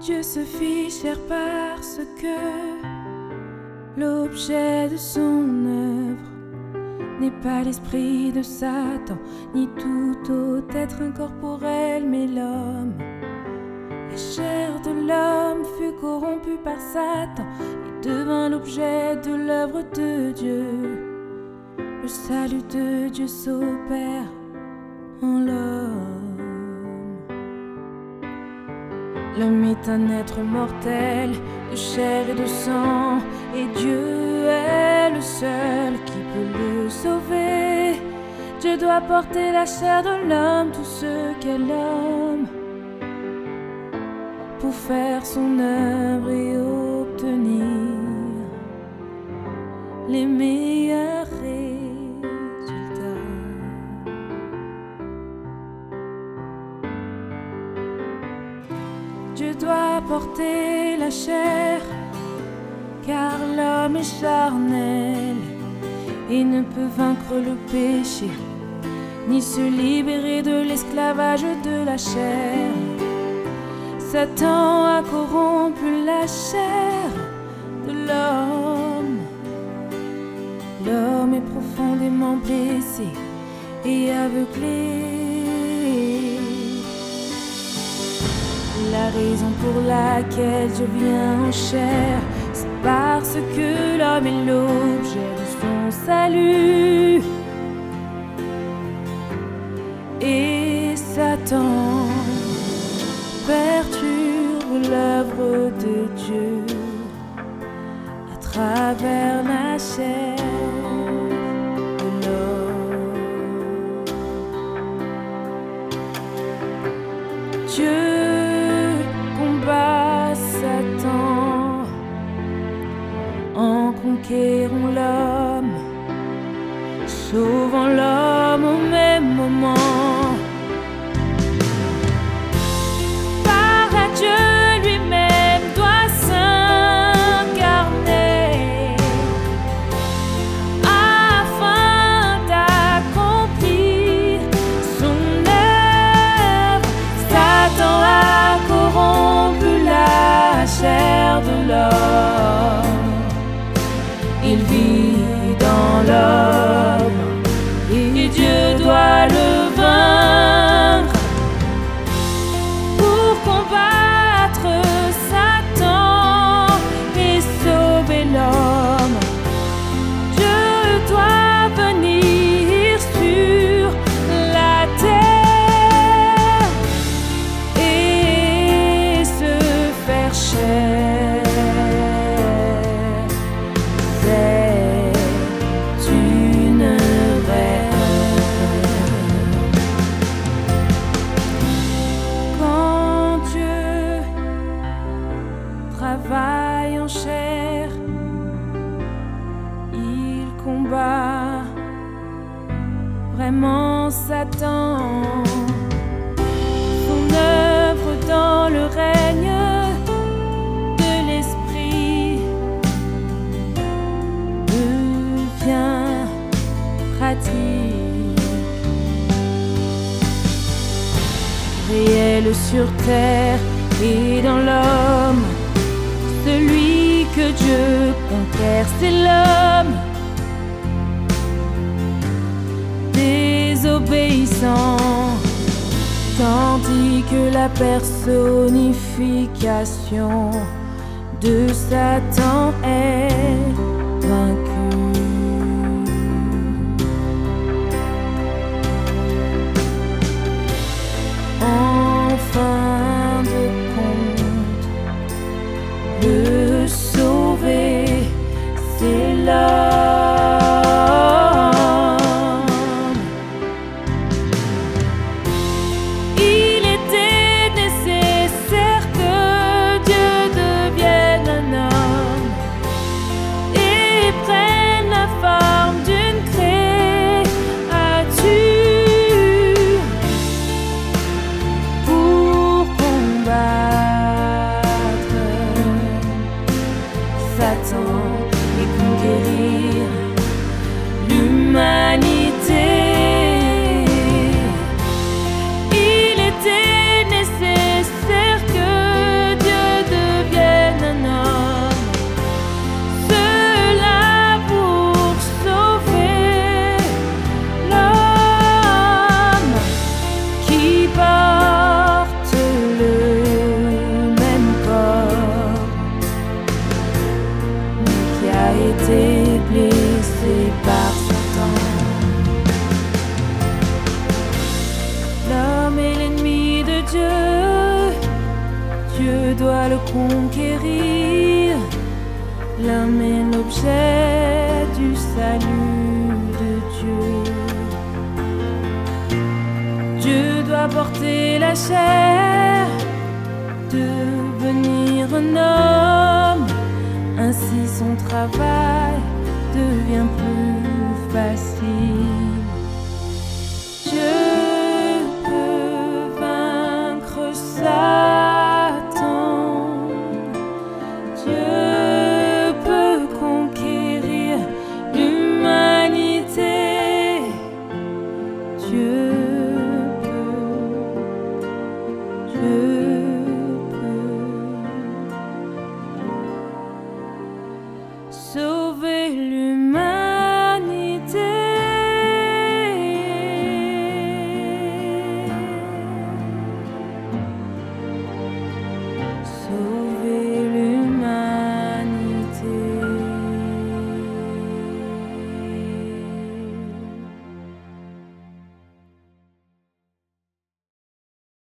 Dieu se fit cher parce que l'objet de son œuvre n'est pas l'esprit de Satan, ni tout autre être incorporel, mais l'homme. La chair de l'homme fut corrompue par Satan et devint l'objet de l'œuvre de Dieu. Le salut de Dieu s'opère en l'homme. L'homme est un être mortel, de chair et de sang, et Dieu est le seul qui peut le sauver. Dieu doit porter la chair de l'homme, tout ce qu'est l'homme, pour faire son œuvre et obtenir les meilleurs la chair, car l'homme est charnel et ne peut vaincre le péché, ni se libérer de l'esclavage de la chair. Satan a corrompu la chair de l'homme. L'homme est profondément blessé et aveuglé. La raison pour laquelle je viens en chair, c'est parce que l'homme est l'objet de son salut. Et Satan perturbe l'œuvre de Dieu à travers la chair de l'homme. Dieu en conquérant l'homme, sauvant l'homme au même moment. il vino. Réel sur terre et dans l'homme. Celui que Dieu conquiert, c'est l'homme. Désobéissant, tandis que la personnification de Satan est vaincue. C'est le conquérir. L'homme est l'objet du salut de Dieu. Dieu doit porter la chair, devenir un homme. Ainsi son travail devient